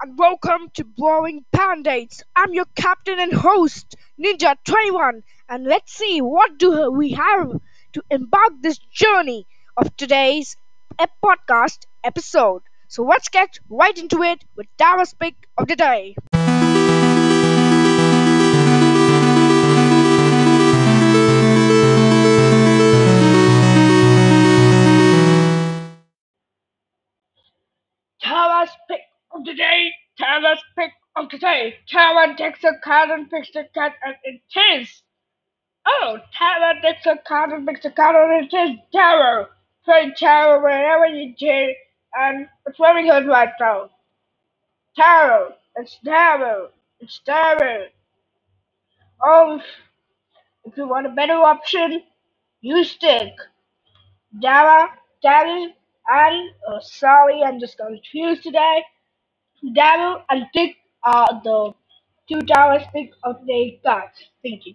And welcome to Blowing Band-Aids. I'm your captain and host, Ninja21, and let's see what do we have to embark this journey of today's podcast episode. So let's get right into it with Tara's pick of the day. Tara's pick of the day. Tara's pick of the day. Tara takes a card and picks a card and it is. Oh, Tara takes a card and picks a card and it is Tara. Play Tara wherever you do and it's very good right now. Tara. It's Tara. It's Tara. Oh, if you want a better option, use stick. Dara, Daddy, and uh, sorry, I'm just confused today. Darryl and Tick are the two Tara's pick of the cards. Thank you.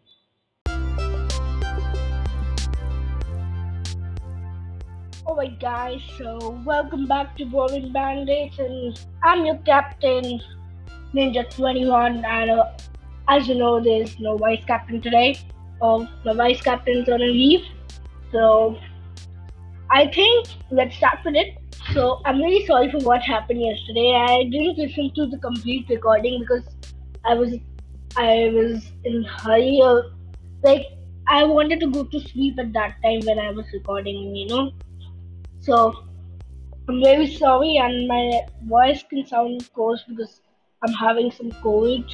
Alright guys, so welcome back to Bowling Band-Aids and I'm your captain, Ninja21 and uh, as you know there's no vice captain today. Um, my vice captain's on a leave. So I think let's start with it. So I'm really sorry for what happened yesterday. I didn't listen to the complete recording because I was I was in hurry. Or, like I wanted to go to sleep at that time when I was recording. You know, so I'm very sorry, and my voice can sound coarse because I'm having some cold.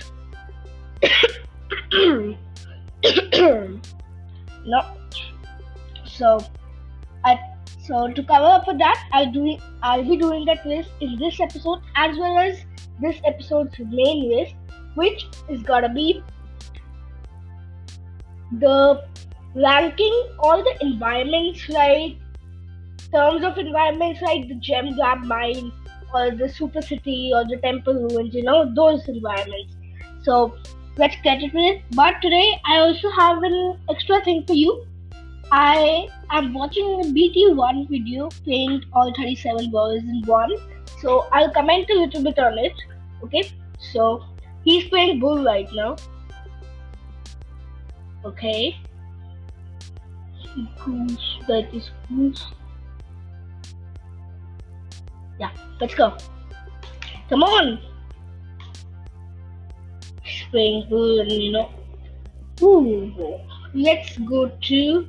no, so I so to cover up for that, I'll do I'll be doing that list in this episode as well as this episode's main list, which is gonna be the ranking all the environments like terms of environments like the gem grab mine or the super city or the temple ruins, you know, those environments. So let's get it with it. But today I also have an extra thing for you I am watching the BT1 video playing all 37 balls in one. So I'll comment a little bit on it. Okay. So he's playing bull right now. Okay. That is goose. Yeah, let's go. Come on. He's playing bull you know. Ooh. Let's go to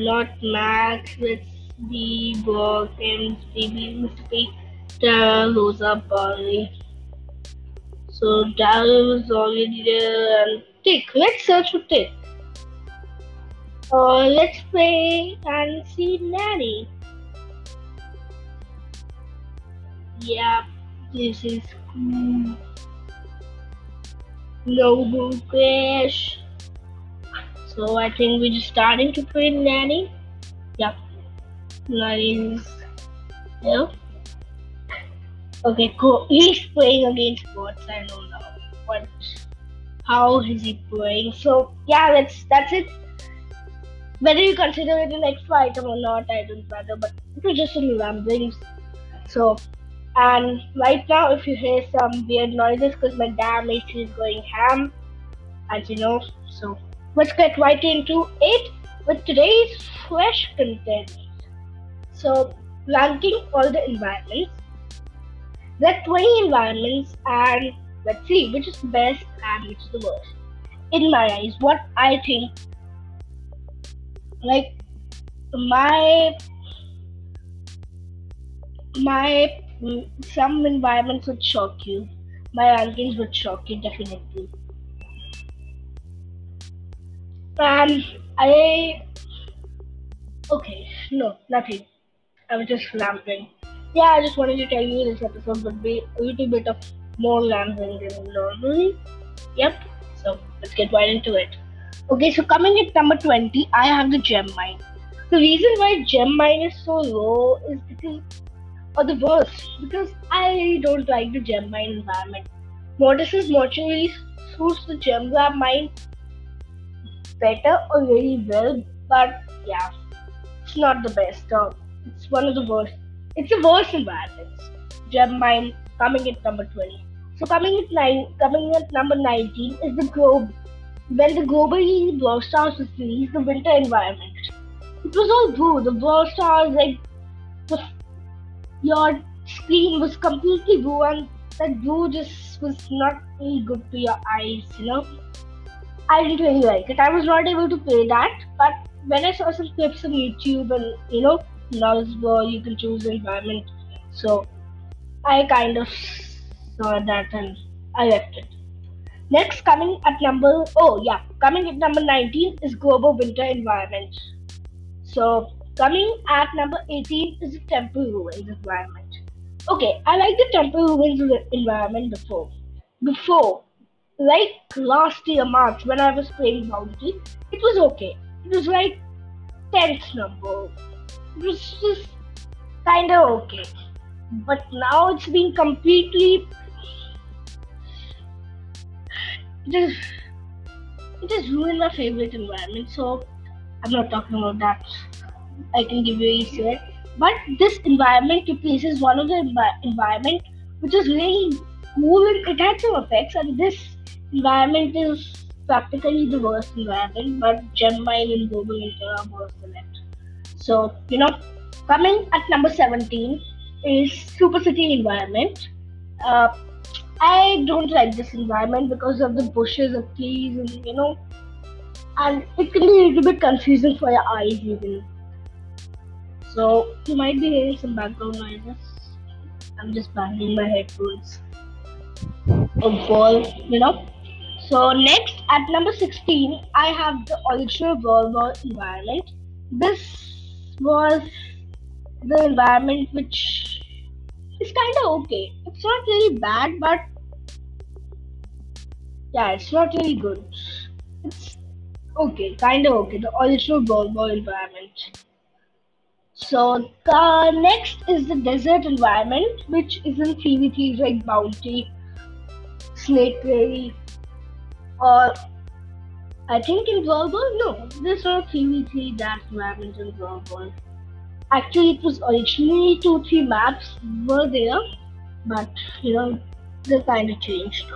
not Max, let's be Borkins, BB, Mr. Tara, Rosa, Barley. So Darryl was already there and Tick. Let's search for Tick. Uh, let's play and see Nani. Yeah, this is cool. Noble Crash. So I think we're just starting to play Nani. Yep. Nani's here. Okay, cool. He's playing against bots. I don't know what. How is he playing? So yeah, that's that's it. Whether you consider it an extra item or not, I don't matter. But it was just some ramblings. So, and right now, if you hear some weird noises, because my damn AC is going ham, as you know. So let's get right into it with today's fresh content. So, ranking all the environments. There are 20 environments, and let's see which is the best and which is the worst. In my eyes, what I think, like my my some environments would shock you. My rankings would shock you definitely. And I. Okay, no, nothing. I was just rambling. Yeah, I just wanted to tell you this episode would be a little bit of more rambling than normally. Yep, so let's get right into it. Okay, so coming at number 20, I have the gem mine. The reason why gem mine is so low is because, or the worst, because I don't like the gem mine environment. Mortis's mortuary suits the gem grab mine better or very well, but yeah, it's not the best. Uh, it's one of the worst. it's a worse environment. Gem mine coming at number 20. So coming at nine, coming at number 19 is the globe. When the globally Brawl Stars was released, the winter environment. It was all blue. The Stars, like, the, your screen was completely blue, and that blue just was not really good to your eyes, you know. I didn't really like it. I was not able to play that, but when I saw some clips on YouTube and you know, knowledgeable, you can choose the environment. So I kind of saw that and I left it. Next, coming at number oh yeah, coming at number 19 is global winter environment. So coming at number 18 is the temple ruins environment. Okay, I like the temple ruins environment before. Before, like last year March when I was playing Bounty, it was okay. It was like 10th number. It was just kinda okay. But now it's been completely it is it has ruined my favorite environment, so I'm not talking about that. I can give you easier. But this environment replaces one of the envi- environment which is really cool and it had some effects and this environment is practically the worst environment, but gem mine and global winter are worse than it. So, you know, coming at number 17 is Super City environment. Uh, I don't like this environment because of the bushes of trees and you know, and it can be a little bit confusing for your eyes even. So you might be hearing some background noises. I'm just banging my headphones. A ball, you know. So next at number 16, I have the original Brawl Ball environment. This was the environment which is kind of okay. It's not really bad, but yeah, it's not really good. It's okay, kind of okay. The original Brawl Ball environment. So uh, next is the desert environment, which is in PvP like Bounty, Snake Prairie, or I think in Brawl Ball. No, there's not PvP that environment in Brawl Ball. Actually, it was originally two, three maps were there, but you know they kind of changed.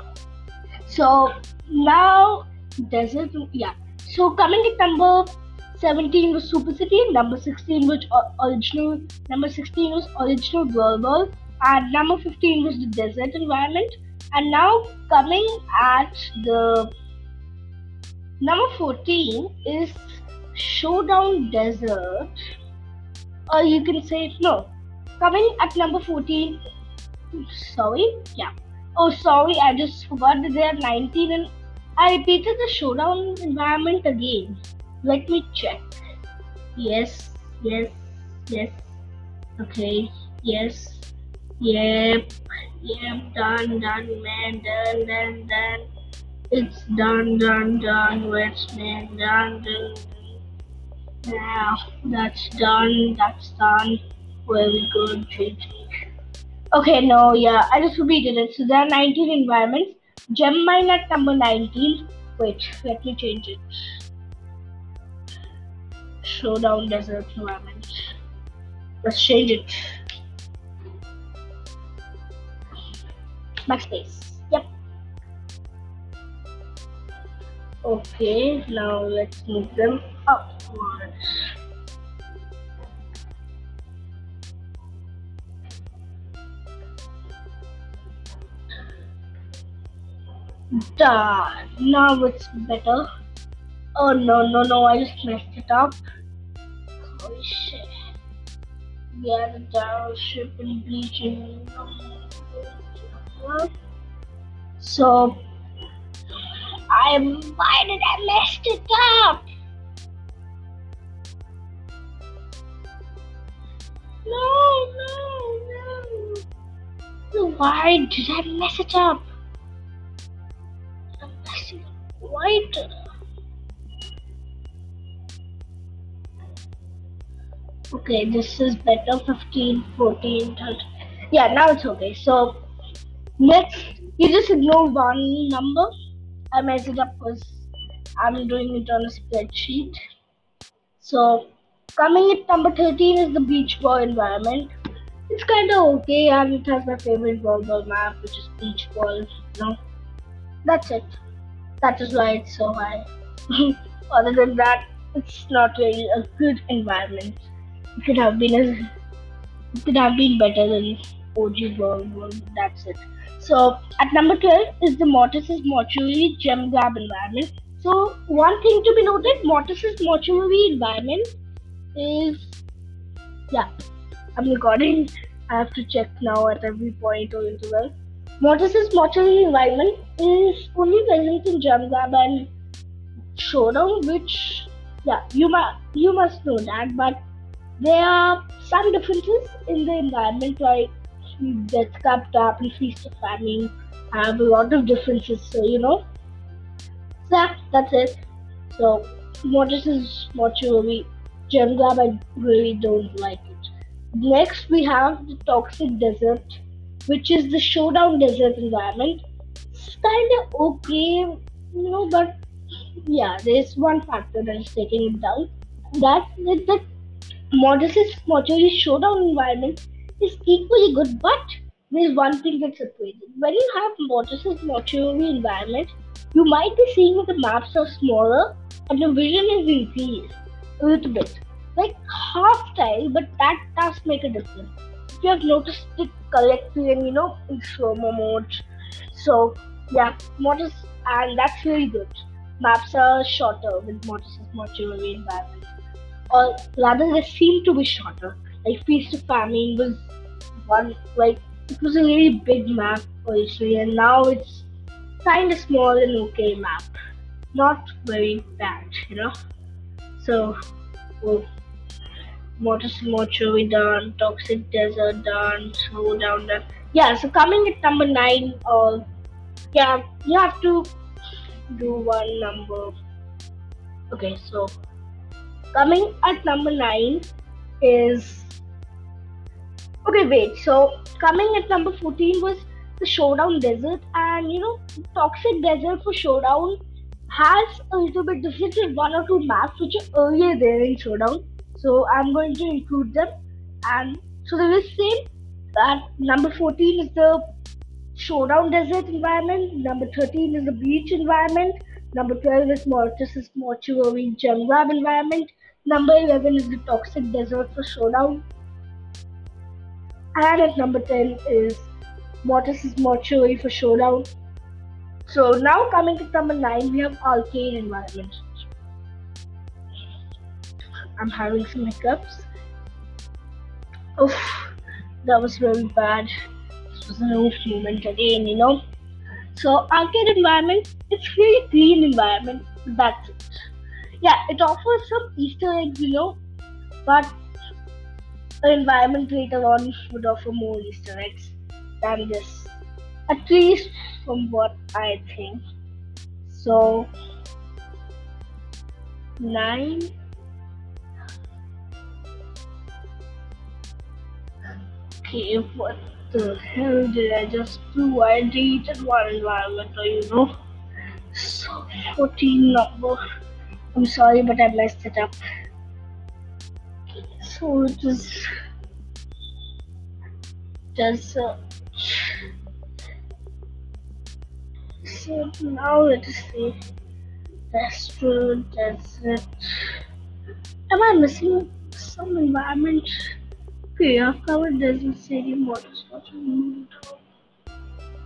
So now desert, yeah. So coming at number 17 was Super City, number 16 was original, number 16 was original Brawl Ball, and number 15 was the desert environment. And now coming at the number 14 is Showdown Desert, or you can say no. Coming at number 14, sorry, yeah. Oh, sorry, I just forgot that there are 19 and I repeated the showdown environment again. Let me check. Yes, yes, yes. Okay, yes, yep, yep, done, done, man, done, done, done. It's done, done, done, West man, done, done. Now, that's done, that's done. Very good, GG. Okay, no, yeah, I just repeated it. So there are 19 environments. Gem mine at number 19. Wait, let me change it. Showdown desert environment. Let's change it. Backspace. Yep. Okay, now let's move them upwards. Done. Now it's better. Oh no, no, no, I just messed it up. Holy shit. Yeah, the Darryl ship and bleaching. So, I why did I mess it up? No, no, no. Why did I mess it up? white okay this is better 15 14 13 yeah now it's okay so next you just ignore one number i messed it up because i'm doing it on a spreadsheet so coming at number 13 is the beach ball environment it's kind of okay, and it has my favorite volleyball map, which is beach ball. You know, that's it. That is why it's so high. Other than that, it's not really a good environment. It could have been a, it could have been better than OG World. That's it. So at number 12 is the Mortis's Mortuary Gem Grab environment. So one thing to be noted, Mortis's Mortuary environment is yeah. I'm recording. I have to check now at every point or interval. Mortis's Mortuary environment is only present in Gem Grab and Showdown, which yeah, you must you must know that, but there are some differences in the environment, like Death Cup, Tap, and Feast or Famine have a lot of differences. So you know, yeah, that's it. So Mortis's Mortuary Gem Grab, I really don't like it. Next, we have the Toxic Desert, which is the Showdown Desert environment. It's kind of okay, you know, but yeah, there's one factor that is taking it down. That the Mortis's Mortuary Showdown environment is equally good, but there's one thing that's separated. When you have Mortis's Mortuary environment, you might be seeing that the maps are smaller and the vision is increased a little bit. Like half tile, but that does make a difference. If you have noticed it correctly and you know in slow mo mode. So yeah, Mortis and that's really good maps are shorter with Mortis's mortuary environment. Or rather, they seem to be shorter. Like Feast or Famine was one, like, it was a really big map originally, and now it's kind of small and okay map. Not very bad, you know? So, well, Mortis Mortuary done, Toxic Desert done, Slow Down done. Yeah, so coming at number 9, uh, yeah, you have to do one number. Okay, so coming at number nine is okay. Wait, so coming at number fourteen was the Showdown Desert, and you know, Toxic Desert for Showdown has a little bit different one or two maps which are earlier there in Showdown. So I'm going to include them, and so is same. That number 14 is the Showdown Desert environment. Number 13 is the beach environment. Number 12 is Mortis's Mortuary Grab environment. Number 11 is the Toxic Desert for Showdown. And at number 10 is Mortis's Mortuary for Showdown. So now coming to number 9, we have Arcade Environment. I'm having some hiccups. Oof, that was really bad This was a roof movement again, you know. So arcade environment, it's really clean environment. That's it. Yeah, it offers some Easter eggs, you know, but the environment later on would offer more Easter eggs than this. At least from what I think. So nine okay what the hell did I just do? I deleted one environment, you know. So 14 number. I'm sorry, but I messed it up. It is just uh, so now let us see. Restaurant, desert. Am I missing some environment? Okay, I've covered desert stadium water watching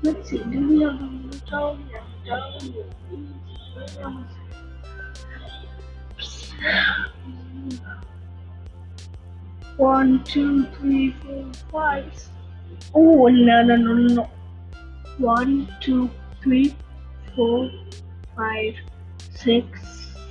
Let's see, do we have a town? One, two, three, four, five. Oh no no no no! One, two, three, four, five, six,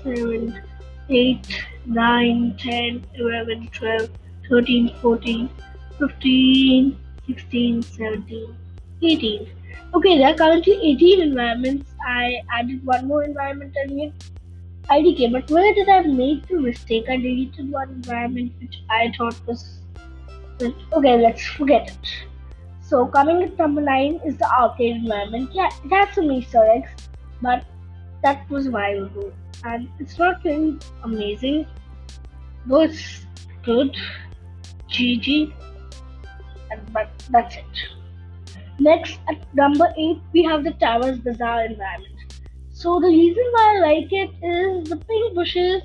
seven, eight, nine, ten, eleven, twelve, thirteen, fourteen, fifteen. 16, 17, 18. Okay, there are currently 18 environments. I added one more environment earlier. IDK, but where did I make the mistake? I deleted one environment which I thought was. Okay, let's forget it. So, coming at number 9 is the arcade environment. Yeah, it has some Easter eggs, but that was a while ago. And it's not really amazing, though it's good. GG but that's it. Next, at number 8, we have the Tara's Bazaar environment. So, the reason why I like it is the pink bushes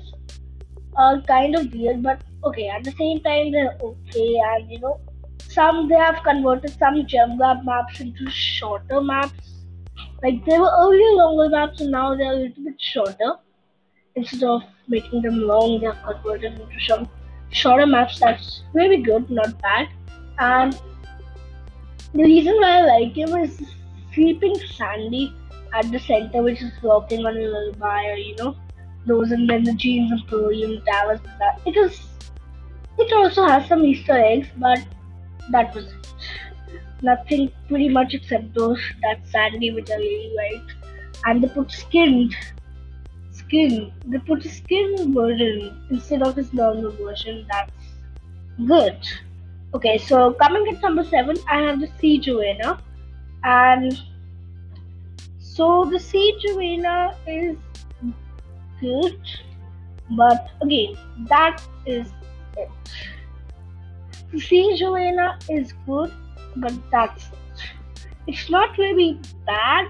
are kind of weird, but okay, at the same time, they're okay, and you know, some they have converted some gem grab maps into shorter maps. Like they were earlier longer maps, and now they're a little bit shorter. Instead of making them long, they have converted into some shorter maps. That's really good, not bad. And the reason why I like him is sleeping Sandy at the center, which is working on a lullaby, you know, those and then the Gene's Emporium, Dallas. It was. It also has some Easter eggs, but that was it. Nothing pretty much except those that Sandy, which I really liked, and they put skinned skin. They put a skin version instead of his normal version. That's good. Okay, so coming at number seven, I have the Siege Arena, and so the Siege Arena is good, but again, that is it. The Siege Arena is good, but that's it. It's not really bad,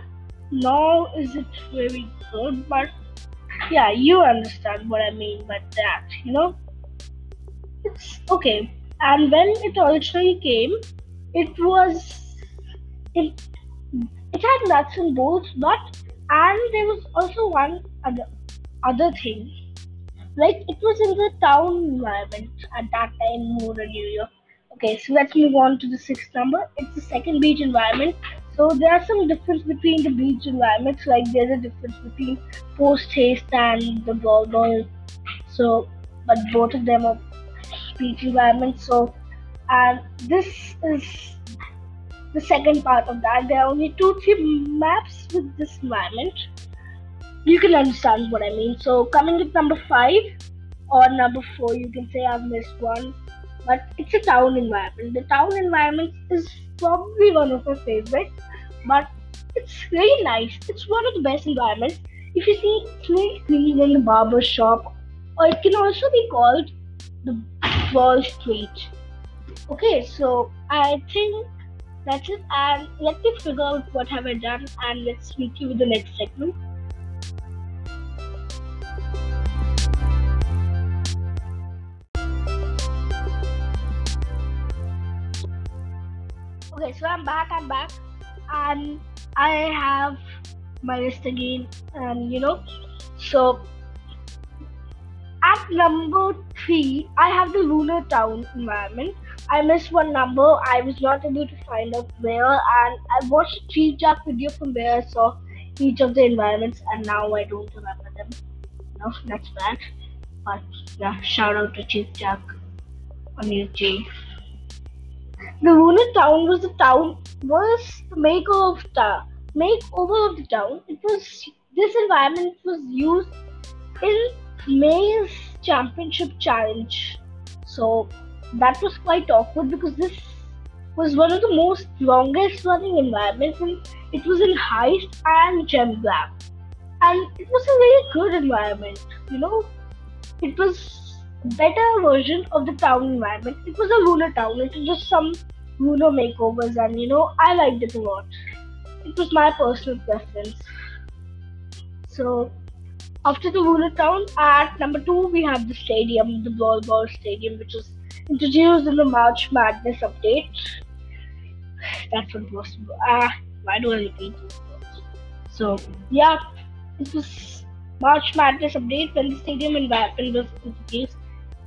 nor is it very good, but yeah, you understand what I mean by that, you know? It's okay and when it originally came, it was it it had nuts and bolts, but and there was also one other other thing. Like it was in the town environment at that time more than New York. Okay, so let's move on to the sixth number. It's the second beach environment. So there are some difference between the beach environments. Like there's a difference between post haste and the ball. So, but both of them are speech environment. So, and this is the second part of that. There are only two, three maps with this environment. You can understand what I mean. So, coming at number five or number four, you can say I've missed one, but it's a town environment. The town environment is probably one of my favorites, but it's really nice. It's one of the best environments. If you see Snake Clean in the barber shop, or it can also be called the Wall Street. Okay, so I think that's it. And let me figure out what have I done, and let's meet you with the next segment. Okay, so I'm back. I'm back, and I have my list again, and you know, so at number three, I have the lunar town environment. I missed one number. I was not able to find out where, and I watched Chief Jack video from where I saw each of the environments, and now I don't remember them. No, that's bad. But yeah, shout out to Chief Jack on YouTube. The lunar town was the town was the maker of the makeover of the town. It was this environment was used in May's championship challenge. So that was quite awkward because this was one of the most longest running environments and it was in Heist and Gem Grab. And it was a very good environment, you know. It was better version of the town environment. It was a lunar town, it was just some lunar makeovers and you know I liked it a lot. It was my personal preference. So after the Lunar Town, at number two, we have the stadium, the Brawl Ball Stadium, which was introduced in the March Madness update. That's was. Ah, why do I repeat? So, yeah, it was March Madness update when the stadium environment was introduced.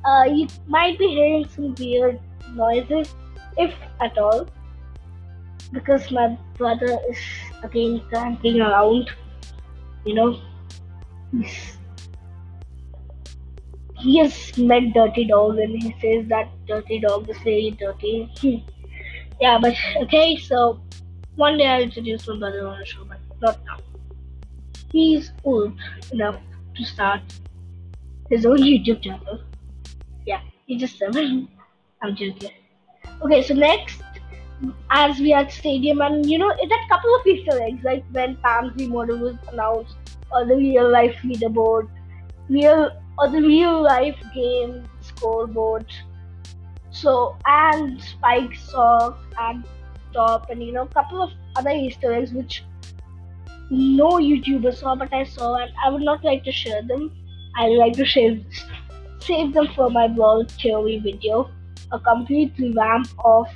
Uh, you might be hearing some weird noises, if at all, because my brother is again camping around, you know, he has met Dirty Dog and he says that Dirty Dog is very dirty. Hmm. yeah, but okay, so one day I'll introduce my brother on the show, but not now. He's old enough to start his own YouTube channel. Yeah, he's just seven. I'm joking. Okay, so next, as we are at Stadium, and you know, a couple of Easter eggs, like when Pansy model was announced or the real life leaderboard, real or the real life game scoreboard. So and Spike Sock and Top and you know a couple of other Easter eggs which no YouTuber saw but I saw and I would not like to share them. I would like to save save them for my blog theory video. A complete revamp of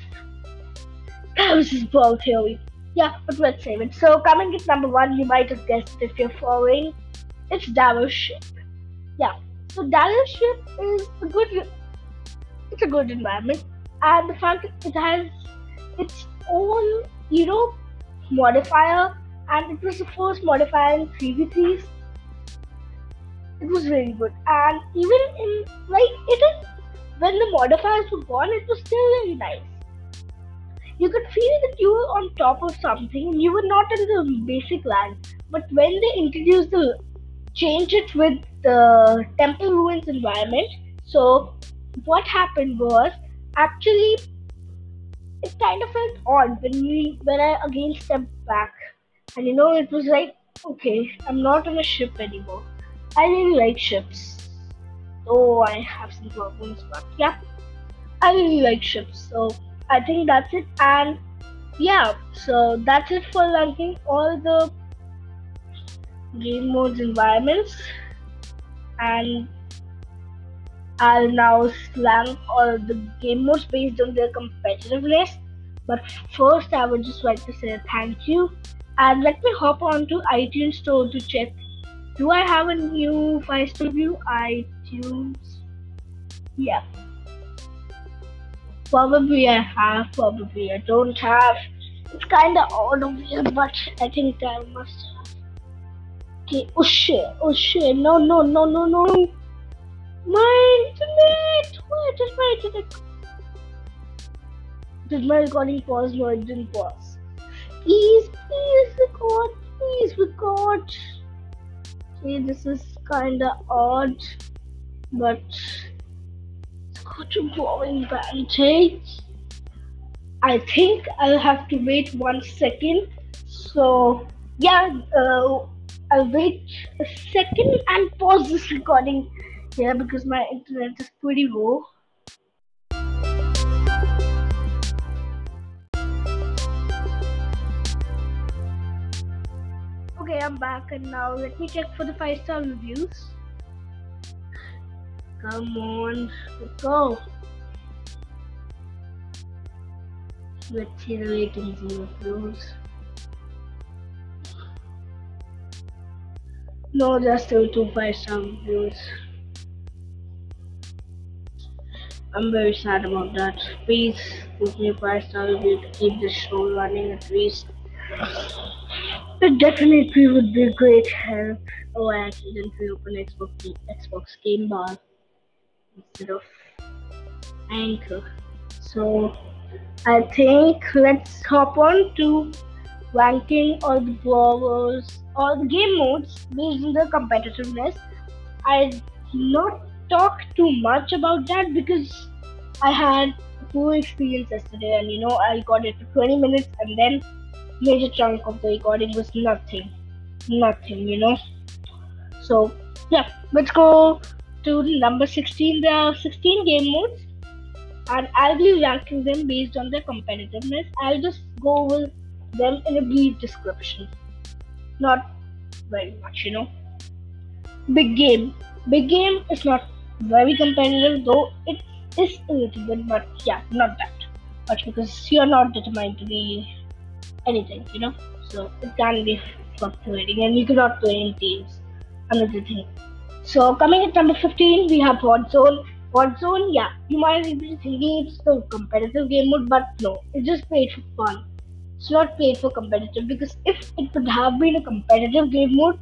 Paris's blog theory. Yeah, but let's save it. So coming at number one, you might have guessed if you're following, it's Darryl's ship. Yeah. So Darryl's ship is a good it's a good environment. And the fact it has its own, you know, modifier and it was the first modifier in 3v3s. It was really good. And even in like it is when the modifiers were gone, it was still really nice you could feel that you were on top of something and you were not in the basic land but when they introduced the change it with the temple ruins environment. So what happened was actually it kind of felt odd when we when i again stepped back. And you know it was like okay i'm not on a ship anymore. I really like ships. Oh i have some problems but yeah. I really like ships so I think that's it. And yeah, so that's it for ranking all the game modes environments. And I'll now rank all the game modes based on their competitiveness. But first, I would just like to say thank you. And let me hop on to iTunes Store to check. Do I have a new five star review? iTunes. Yeah. Probably I have, probably I don't have. It's kinda odd of you, but I think I must have. Okay, oh shit, oh shit, no, no, no, no, no. My internet! Why did my internet? Did my recording pause? No, it didn't pause. Please, please record, please record. Okay, this is kinda odd, but such a boring pancake. I think I'll have to wait one second. So, yeah, uh, I'll wait a second and pause this recording here because my internet is pretty low. Okay, I'm back and now let me check for the 5 star reviews. Come on, let's go. Let's see the ratings and reviews. No, just to, two five star reviews. I'm very sad about that. Please give me five star review to keep the show running at least. It definitely would be great help. Oh, I accidentally opened Xbox Xbox Game Bar instead of anchor. So I think let's hop on to ranking all the brawlers, all the game modes based on the competitiveness. I not talk too much about that because I had poor experience yesterday and you know I got it for 20 minutes and then major chunk of the recording was nothing. Nothing, you know. So yeah, let's go to number 16. There are 16 game modes, and I'll be ranking them based on their competitiveness. I'll just go over them in a brief description. Not very much, you know. Big game. Big game is not very competitive, though it is a little bit, but yeah, not that much because you're not determined to be anything, you know. So it can be fluctuating, and you cannot play in teams. Another thing. So coming at number 15, we have Warzone. Warzone, yeah, you might be thinking it's the competitive game mode, but no, it's just played for fun. It's not played for competitive because if it would have been a competitive game mode,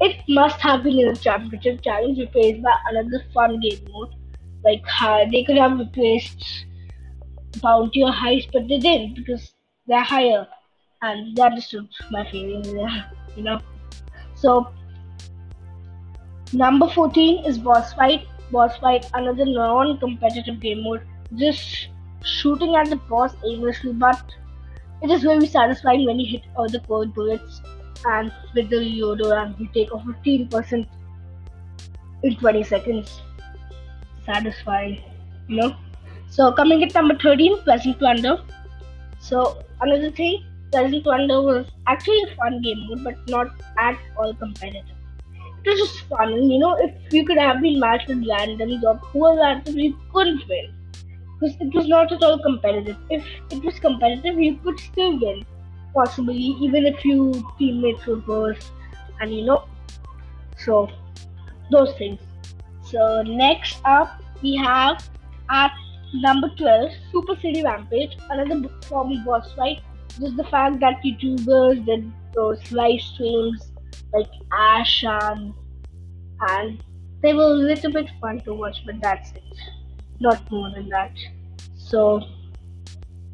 it must have been in a championship challenge replaced by another fun game mode. Like uh, they could have replaced bounty or heist, but they didn't because they're higher, and that is my feeling. You know, so Number 14 is Boss Fight. Boss Fight, another non competitive game mode, just shooting at the boss aimlessly, but it is very satisfying when you hit all the cold bullets and with the Yodo and you take off 15% in 20 seconds. Satisfying, you know? So coming at number 13, Pleasant Plunder. So another thing, Pleasant Plunder was actually a fun game mode, but not at all competitive. It was just fun, and you know, if you could have been matched with randoms or randoms, you couldn't win. Because it was not at all competitive. If it was competitive, you could still win. Possibly, even if your teammates were worse. And you know, so those things. So next up, we have at number 12, Super City Rampage, another of boss fight. Just the fact that YouTubers did those live streams like Ashan, and they were a little bit fun to watch, but that's it. Not more than that. So,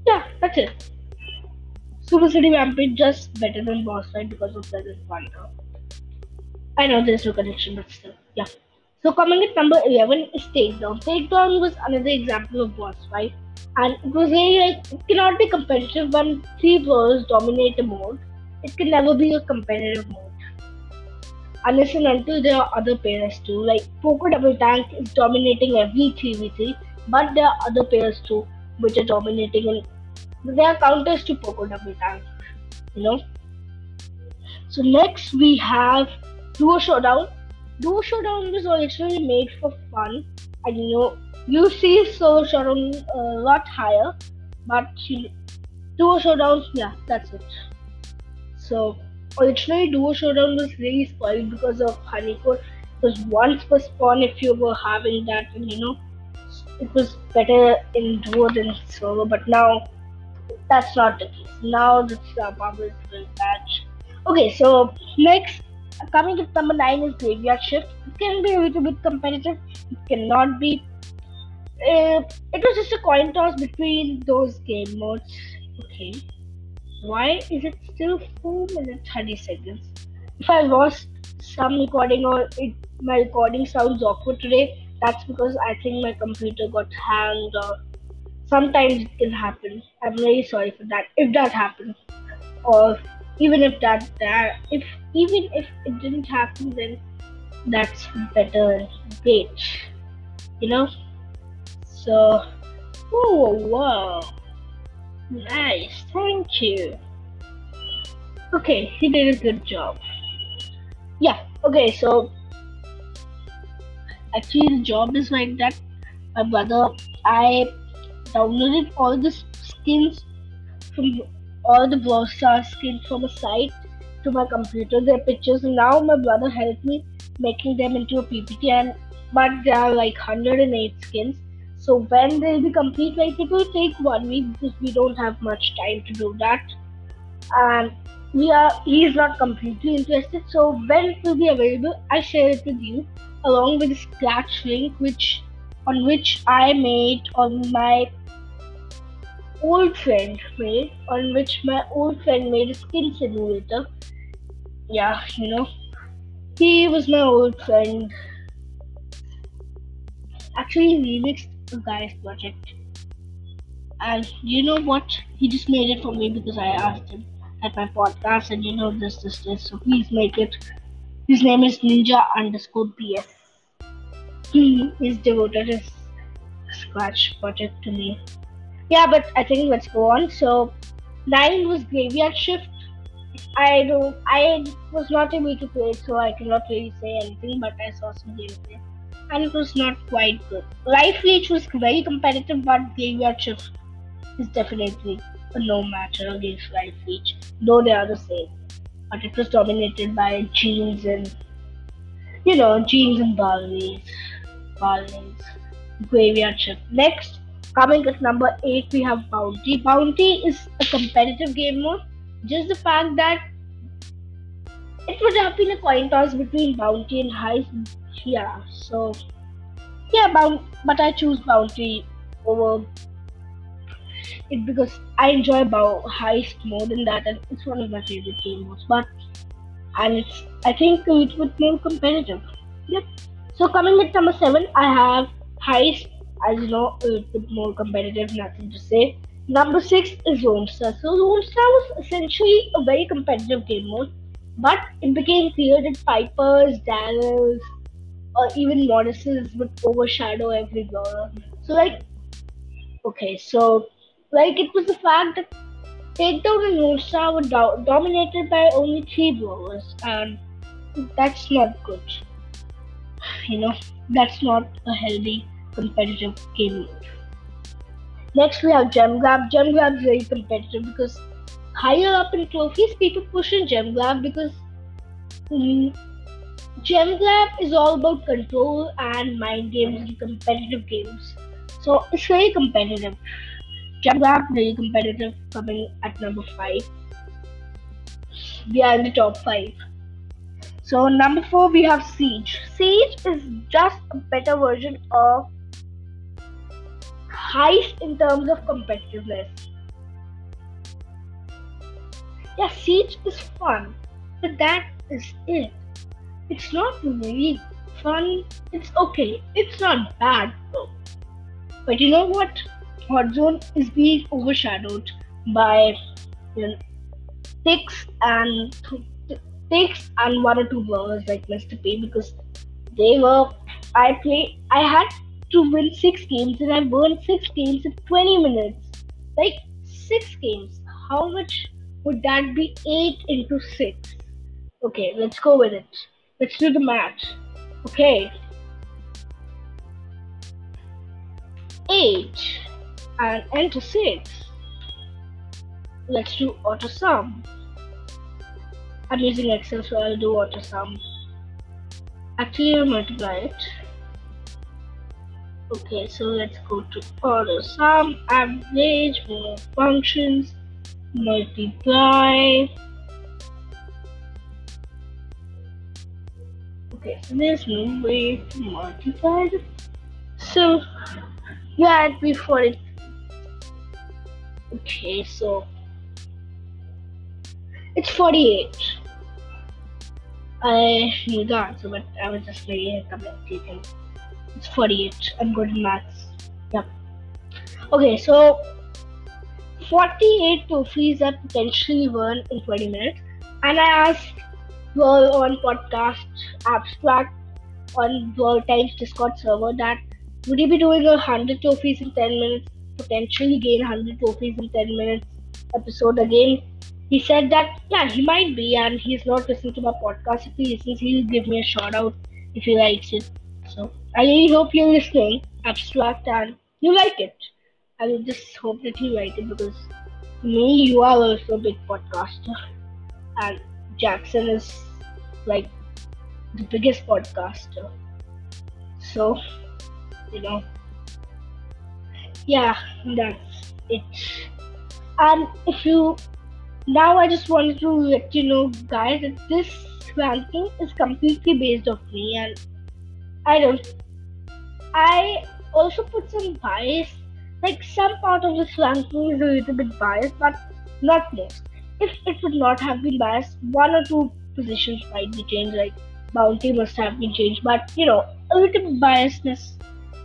yeah, that's it. Super City Rampage just better than boss fight because of Pleasant Plunder. I know there's no connection, but still, yeah. So coming at number 11 is Takedown. Takedown was another example of boss fight, and it was really like it cannot be competitive when three players dominate a mode. It can never be a competitive mode unless and until there are other players too. Like Poker Double Tank is dominating every 3v3, but there are other players too which are dominating and there are counters to Poker Double Tank. You know. So next we have Duo Showdown. Duo Showdown was originally made for fun, and you know you see Solo Showdown uh, a lot higher, but Duo Showdown, yeah, that's it. So originally Duo Showdown was really spoiled because of Honeycode. Because once per spawn if you were having that, and you know it was better in Duo than Solo, but now that's not the case. Now the uh, very bad. Okay, so next coming to number nine is graveyard shift. It can be a little bit competitive. It cannot be. Uh, it was just a coin toss between those game modes. Okay. Why is it still 4 minutes 30 seconds? If I lost some recording or it, my recording sounds awkward today, that's because I think my computer got hanged or sometimes it can happen. I'm really sorry for that if that happens. Or even if that that if even if it didn't happen then that's better great. You know? So oh wow. Nice, thank you. Okay, he did a good job. Yeah, okay, so actually the job is like that. My brother, I downloaded all the skins from all the Brawl Stars skins from a site to my computer, their pictures. And now my brother helped me making them into a PPT, and but there are like 108 skins so when they'll be complete, like it will take one week because we don't have much time to do that. And we are he is not completely interested. So when it will be available, I share it with you along with the scratch link which on which I made on my old friend made on which my old friend made a skin simulator. Yeah, you know. He was my old friend. Actually remixed guy's project. And you know what? He just made it for me because I asked him at my podcast, and you know this, this, this. So please make it. His name is Ninja underscore PS. He is devoted his Scratch project to me. Yeah, but I think let's go on. So nine was Graveyard Shift. I don't. I was not able to play so I cannot really say anything. But I saw some gameplay and it was not quite good. Life Leech was very competitive, but Graveyard Shift is definitely a no matter against Life Leech, though they are the same. But it was dominated by Genes and, you know, Genes and Barleys. Barleys. Graveyard Shift. Next, coming at number 8, we have Bounty. Bounty is a competitive game mode. Just the fact that it would have been a coin toss between Bounty and Heist yeah so yeah bound but i choose bounty over it because i enjoy about heist more than that and it's one of my favorite games but and it's i think it's with more competitive. Yep. So coming at number seven i have heist. As you know a bit more competitive nothing to say. Number six is Lone Star. So Lone Star was essentially a very competitive game mode, but it became clear that Pipers, Darryl's, or even Mortis's would overshadow every brawler. So like Okay, so like it was the fact that Takedown and Lone Star were do- dominated by only three brawlers, and that's not good. You know, that's not a healthy competitive game mode. Next, we have Gem Grab. Gem Grab is very competitive because higher up in trophies, people push in Gem Grab because mm, Gem Grab is all about control and mind games and competitive games. So it's very competitive. Gem Grab very competitive, coming at number five. We are in the top five. So number four we have Siege. Siege is just a better version of Heist in terms of competitiveness. Yeah, Siege is fun, but that is it. It's not really fun. It's okay. It's not bad though. But you know what? Hot Zone is being overshadowed by you know, and six and one or two brawlers like Mr. P because they were I play I had to win six games and I won six games in 20 minutes. Like six games. How much would that be? Eight into six. Okay, let's go with it. Let's do the math. Okay. Eight and enter six. Let's do auto sum. I'm using Excel, so I'll do auto sum. Actually, I'll multiply it. Okay, so let's go to auto sum, average, more functions, multiply. Way to multiply. So, yeah, it'd be 40. Okay, so it's 48. I knew the answer, but I was just very commentating. It's 48. I'm good in maths. Yep. Okay, so 48 trophies are potentially won in 20 minutes. And I asked World on podcast abstract on World Times Discord server that would you be doing a 100 trophies in 10 minutes, potentially gain 100 trophies in 10 minutes episode again? He said that, yeah, he might be, and he's not listening to my podcast. If he listens, he'll give me a shout out if he likes it. So I really hope you're listening, Abstract, and you like it. I will just hope that you like it because me, you are also a big podcaster, and Jackson is like the biggest podcaster. So, you know, yeah, that's it. And if you now, I just wanted to let you know, guys, that this ranking is completely based off me, and I don't. I also put some bias. Like some part of this ranking is a little bit biased, but not most. If it would not have been biased, one or two positions might be changed. Like bounty must have been changed, but you know, a little biasness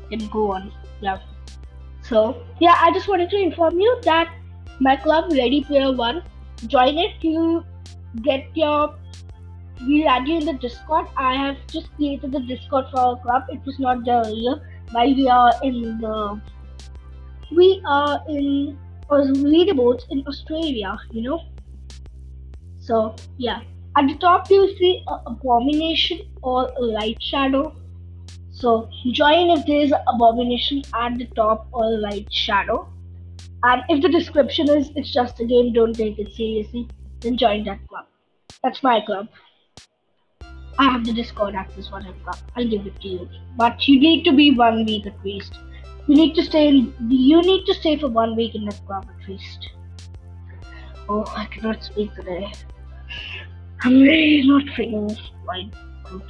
can go on. Yeah. So yeah, I just wanted to inform you that my club Ready Player One, join it. You get your we'll add you in the Discord. I have just created the Discord for our club. It was not there earlier. While we are in the we are in leaderboards in Australia, you know. So yeah. At the top you see a abomination or a light shadow. So join if there is an abomination at the top or a light shadow. And if the description is it's just a game, don't take it seriously, then join that club. That's my club. I have the Discord access what I've got. I'll give it to you. But you need to be one week at least. You need to stay in you need to stay for one week in that club at least. Oh I cannot speak today. I'm really not feeling quite good.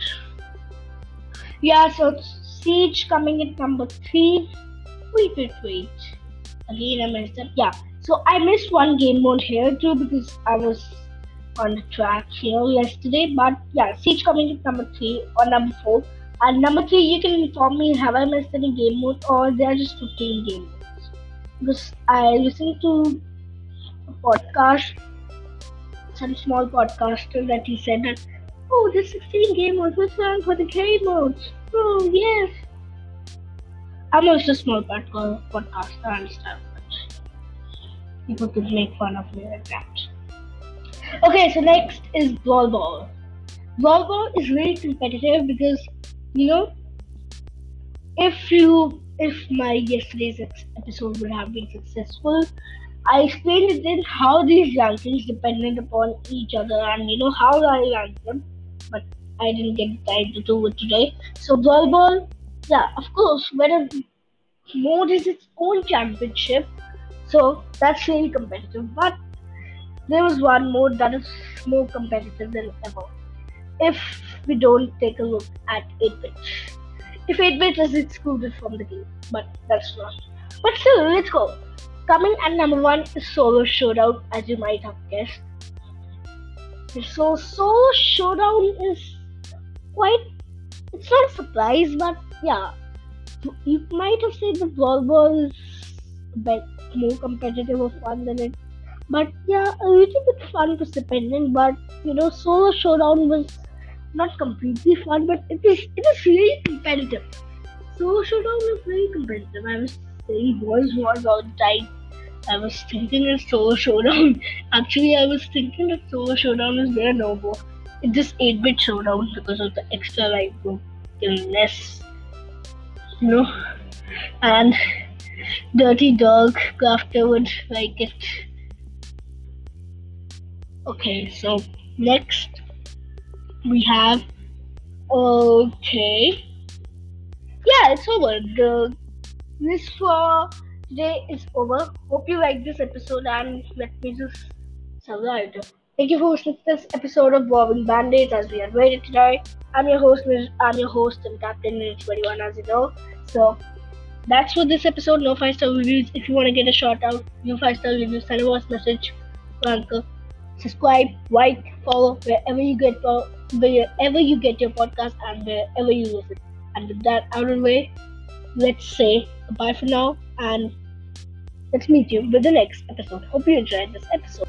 Yeah, so Siege coming in number three. Wait, wait, wait. Again, I messed up. Yeah, so I missed one game mode here too because I was on the track here yesterday. But yeah, Siege coming in number three or number four. And number three, you can inform me have I missed any game mode or there are just 15 game modes. Because I listened to a podcast some small podcaster that he said that, oh, there's 16 game. What's wrong for the game modes? Oh, yes. I'm also a small podcaster and stuff. People could make fun of me like that. Okay, so next is Brawl Ball. Volleyball is really competitive because you know if you if my yesterday's episode would have been successful, I explained in how these rankings depended upon each other and you know how I ranked them, but I didn't get time to do it today. So Brawl Ball, yeah, of course, whether mode is its own championship, so that's really competitive. But there was one mode that is more competitive than ever. If we don't take a look at 8 bit. If 8 bit is excluded from the game, but that's not. But still, let's go. Coming at number one is Solo Showdown, as you might have guessed. So, Solo Showdown is quite. It's not a surprise, but yeah. You might have said the Brawl Ball is a bit more competitive or fun than it. But yeah, a little bit fun to depend in. But you know, Solo Showdown was not completely fun, but it is it is really competitive. Solo Showdown is very competitive. I was saying boys was all time. I was thinking of Solo Showdown. Actually, I was thinking that Solo Showdown is there no more. It's just 8 bit showdown because of the extra life less, you know. And Dirty Dog Crafter would like it. Okay, so next we have okay yeah it's over the this for today is over. Hope you like this episode and let me just survive thank you for to this episode of Bobbing Band-Aids as we are ready today i'm your host i'm your host and captain in 21 as you know. So that's for this episode. No five star reviews. If you want to get a shout out no five star reviews send a voice message anchor. Subscribe like follow wherever you get wherever you get your podcast and wherever you listen. And with that out of the way, let's say bye for now and let's meet you with the next episode. Hope you enjoyed this episode.